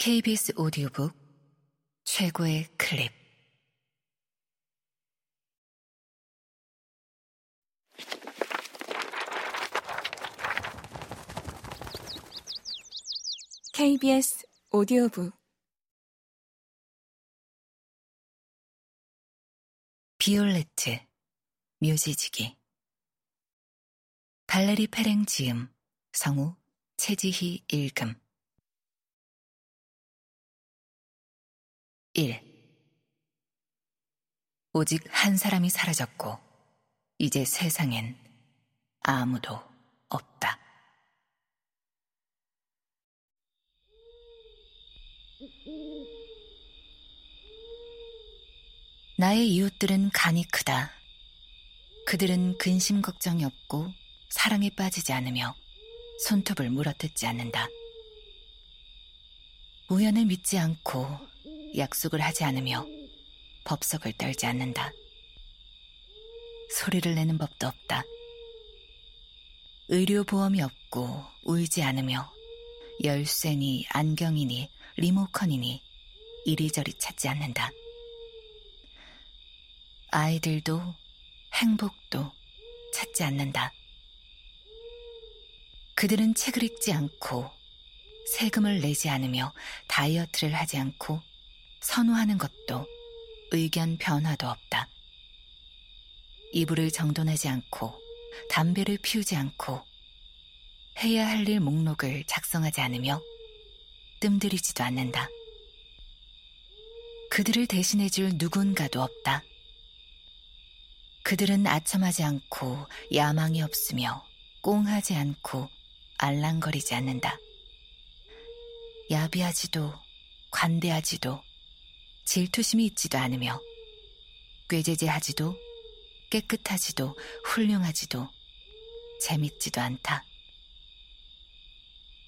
KBS 오디오북 최고의 클립. KBS 오디오북. 비올레트 묘지지기. 발레리 페랭 지음 성우 최지희 읽음 1. 오직 한 사람이 사라졌고, 이제 세상엔 아무도 없다. 나의 이웃들은 간이 크다. 그들은 근심 걱정이 없고 사랑에 빠지지 않으며 손톱을 물어뜯지 않는다. 우연을 믿지 않고 약속을 하지 않으며 법석을 떨지 않는다. 소리를 내는 법도 없다. 의료보험이 없고 울지 않으며 열쇠니 안경이니 리모컨이니 이리저리 찾지 않는다. 아이들도 행복도 찾지 않는다. 그들은 책을 읽지 않고 세금을 내지 않으며 다이어트를 하지 않고 선호하는 것도 의견 변화도 없다. 이불을 정돈하지 않고 담배를 피우지 않고 해야 할 일 목록을 작성하지 않으며 뜸들이지도 않는다. 그들을 대신해줄 누군가도 없다. 그들은 아첨하지 않고 야망이 없으며 꽁하지 않고 알랑거리지 않는다. 야비하지도 관대하지도 질투심이 있지도 않으며 꾀제제하지도 깨끗하지도 훌륭하지도 재밌지도 않다.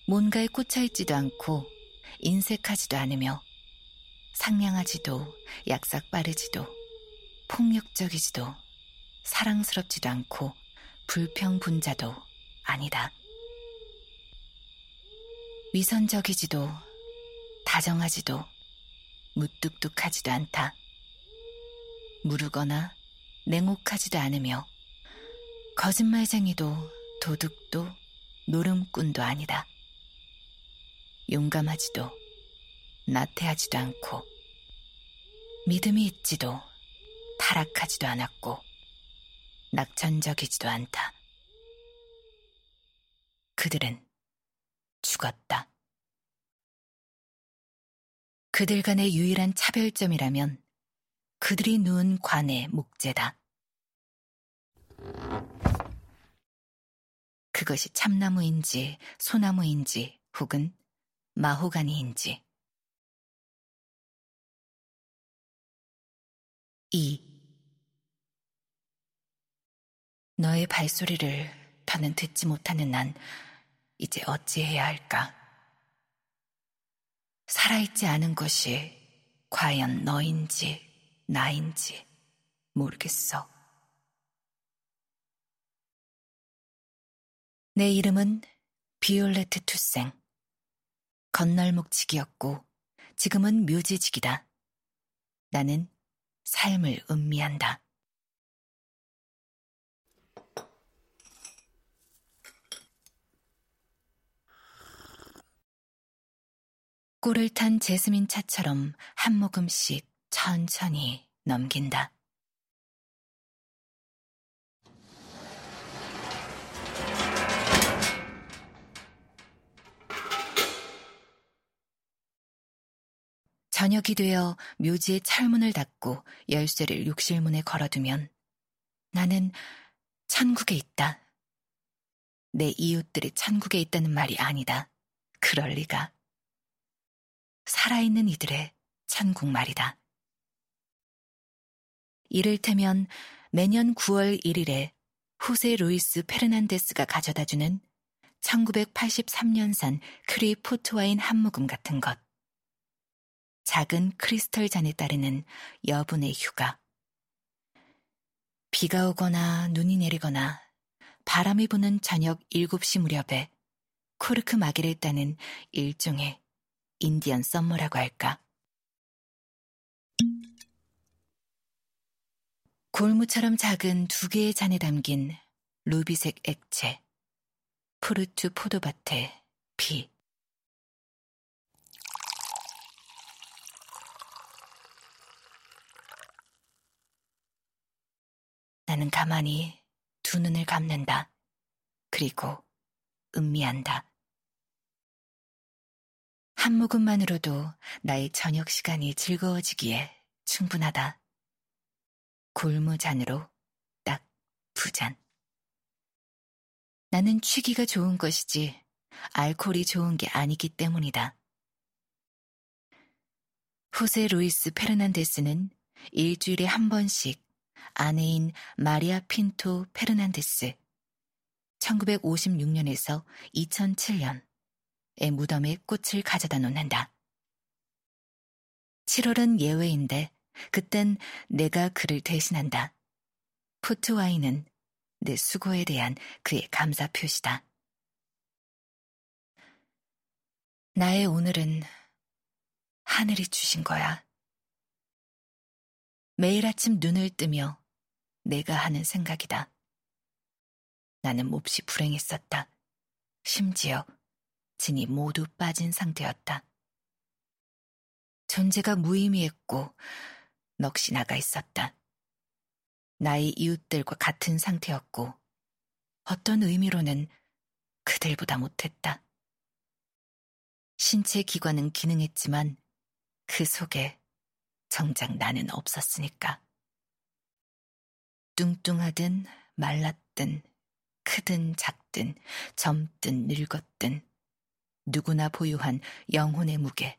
뭔가에 꽂혀있지도 않고 인색하지도 않으며 상냥하지도 약삭 빠르지도 폭력적이지도 사랑스럽지도 않고 불평분자도 아니다. 위선적이지도 다정하지도 무뚝뚝하지도 않다. 무르거나 냉혹하지도 않으며 거짓말쟁이도 도둑도 노름꾼도 아니다. 용감하지도 나태하지도 않고 믿음이 있지도 타락하지도 않았고 낙천적이지도 않다. 그들은 죽었다. 그들 간의 유일한 차별점이라면 그들이 누운 관의 목재다. 그것이 참나무인지 소나무인지 혹은 마호가니인지. 2. 너의 발소리를 더는 듣지 못하는 난 이제 어찌해야 할까? 살아있지 않은 것이 과연 너인지 나인지 모르겠어. 내 이름은 비올레트 투생. 건널목직이었고 지금은 묘지직이다. 나는 삶을 음미한다. 꿀을 탄 제스민 차처럼 한 모금씩 천천히 넘긴다. 저녁이 되어 묘지의 철문을 닫고 열쇠를 욕실문에 걸어두면 나는 천국에 있다. 내 이웃들이 천국에 있다는 말이 아니다. 그럴 리가. 살아있는 이들의 천국 말이다. 이를테면 매년 9월 1일에 후세 루이스 페르난데스가 가져다주는 1983년산 크리 포트와인 한 모금 같은 것. 작은 크리스털 잔에 따르는 여분의 휴가. 비가 오거나 눈이 내리거나 바람이 부는 저녁 7시 무렵에 코르크 마개를 따는 일종의 Indian summer라고 할까? 골무처럼 작은 두 개의 잔에 담긴 루비색 액체, 포르투 포도밭의 비. 나는 가만히 두 눈을 감는다. 그리고 음미한다. 한 모금만으로도 나의 저녁 시간이 즐거워지기에 충분하다. 골무잔으로 딱 두 잔. 나는 취기가 좋은 것이지 알코올이 좋은 게 아니기 때문이다. 호세 루이스 페르난데스는 일주일에 한 번씩 아내인 마리아 핀토 페르난데스 1956년에서 2007년 의 무덤에 꽃을 가져다 놓는다. 7월은 예외인데 그땐 내가 그를 대신한다. 포트와인은 내 수고에 대한 그의 감사 표시다. 나의 오늘은 하늘이 주신 거야. 매일 아침 눈을 뜨며 내가 하는 생각이다. 나는 몹시 불행했었다. 심지어 진이 모두 빠진 상태였다. 존재가 무의미했고 넋이 나가 있었다. 나의 이웃들과 같은 상태였고 어떤 의미로는 그들보다 못했다. 신체 기관은 기능했지만 그 속에 정작 나는 없었으니까. 뚱뚱하든 말랐든 크든 작든 젊든 늙었든 누구나 보유한 영혼의 무게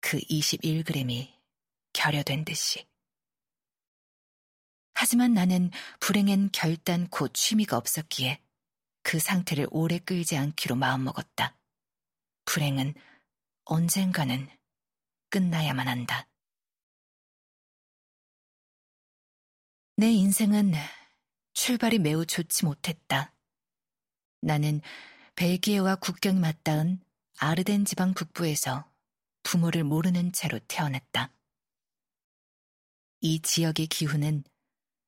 그 21g이 결여된 듯이. 하지만 나는 불행엔 결단코 취미가 없었기에 그 상태를 오래 끌지 않기로 마음먹었다. 불행은 언젠가는 끝나야만 한다. 내 인생은 출발이 매우 좋지 못했다. 나는 벨기에와 국경이 맞닿은 아르덴 지방 북부에서 부모를 모르는 채로 태어났다. 이 지역의 기후는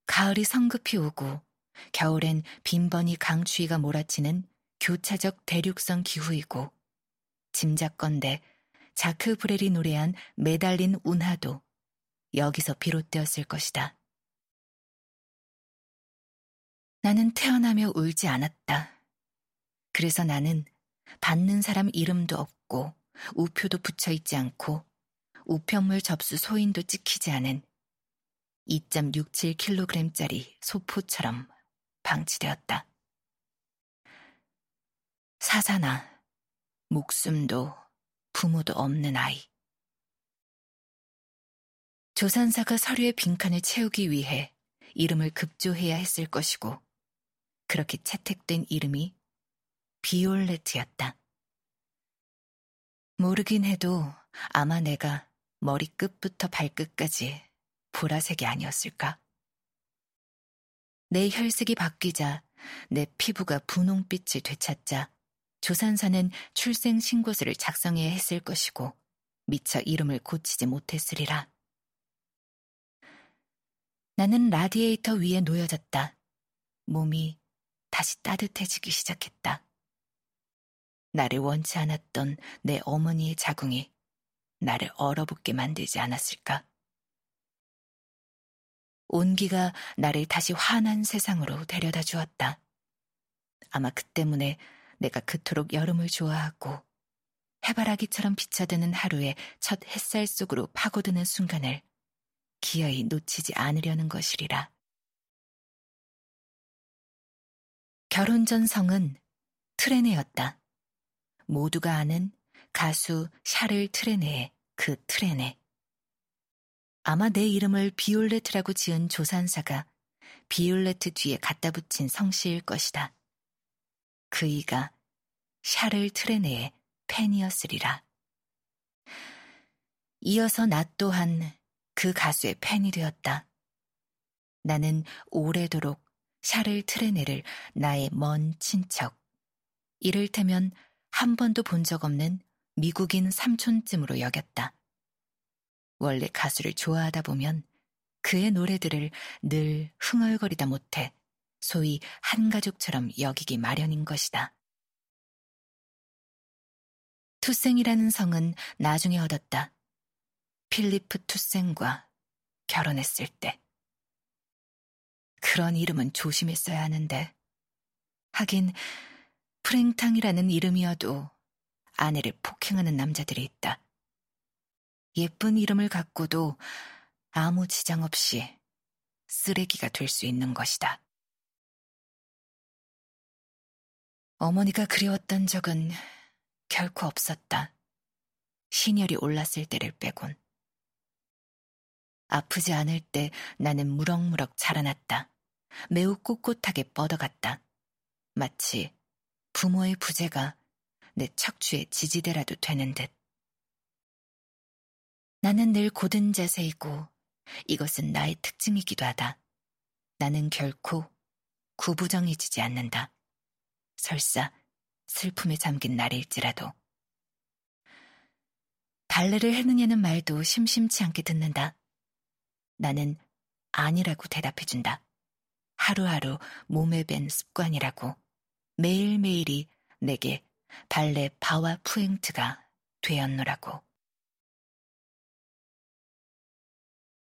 가을이 성급히 오고 겨울엔 빈번히 강추위가 몰아치는 교차적 대륙성 기후이고 짐작건대 자크 브렐이 노래한 매달린 운하도 여기서 비롯되었을 것이다. 나는 태어나며 울지 않았다. 그래서 나는 받는 사람 이름도 없고 우표도 붙여 있지 않고 우편물 접수 소인도 찍히지 않은 2.67kg짜리 소포처럼 방치되었다. 사사나 목숨도 부모도 없는 아이. 조산사가 서류의 빈칸을 채우기 위해 이름을 급조해야 했을 것이고 그렇게 채택된 이름이 비올레트였다. 모르긴 해도 아마 내가 머리끝부터 발끝까지 보라색이 아니었을까? 내 혈색이 바뀌자 내 피부가 분홍빛을 되찾자 조산사는 출생 신고서를 작성해야 했을 것이고 미처 이름을 고치지 못했으리라. 나는 라디에이터 위에 놓여졌다. 몸이 다시 따뜻해지기 시작했다. 나를 원치 않았던 내 어머니의 자궁이 나를 얼어붙게 만들지 않았을까? 온기가 나를 다시 환한 세상으로 데려다 주었다. 아마 그 때문에 내가 그토록 여름을 좋아하고 해바라기처럼 비쳐드는 하루의 첫 햇살 속으로 파고드는 순간을 기어이 놓치지 않으려는 것이리라. 결혼 전 성은 트레네였다. 모두가 아는 가수 샤를 트레네의 그 트레네. 아마 내 이름을 비올레트라고 지은 조산사가 비올레트 뒤에 갖다 붙인 성씨일 것이다. 그이가 샤를 트레네의 팬이었으리라. 이어서 나 또한 그 가수의 팬이 되었다. 나는 오래도록 샤를 트레네를 나의 먼 친척, 이를테면 한 번도 본 적 없는 미국인 삼촌쯤으로 여겼다. 원래 가수를 좋아하다 보면 그의 노래들을 늘 흥얼거리다 못해 소위 한 가족처럼 여기기 마련인 것이다. 투생이라는 성은 나중에 얻었다. 필리프 투생과 결혼했을 때. 그런 이름은 조심했어야 하는데. 하긴 프랭탕이라는 이름이어도 아내를 폭행하는 남자들이 있다. 예쁜 이름을 갖고도 아무 지장 없이 쓰레기가 될 수 있는 것이다. 어머니가 그리웠던 적은 결코 없었다. 신혈이 올랐을 때를 빼곤. 아프지 않을 때 나는 무럭무럭 자라났다. 매우 꼿꼿하게 뻗어갔다. 마치 부모의 부재가 내 척추의 지지대라도 되는 듯. 나는 늘 고든 자세이고 이것은 나의 특징이기도 하다. 나는 결코 구부정해지지 않는다. 설사 슬픔에 잠긴 날일지라도. 발레를 했느냐는 말도 심심치 않게 듣는다. 나는 아니라고 대답해준다. 하루하루 몸에 밴 습관이라고 매일매일이 내게 발레 바와 푸행트가 되었노라고.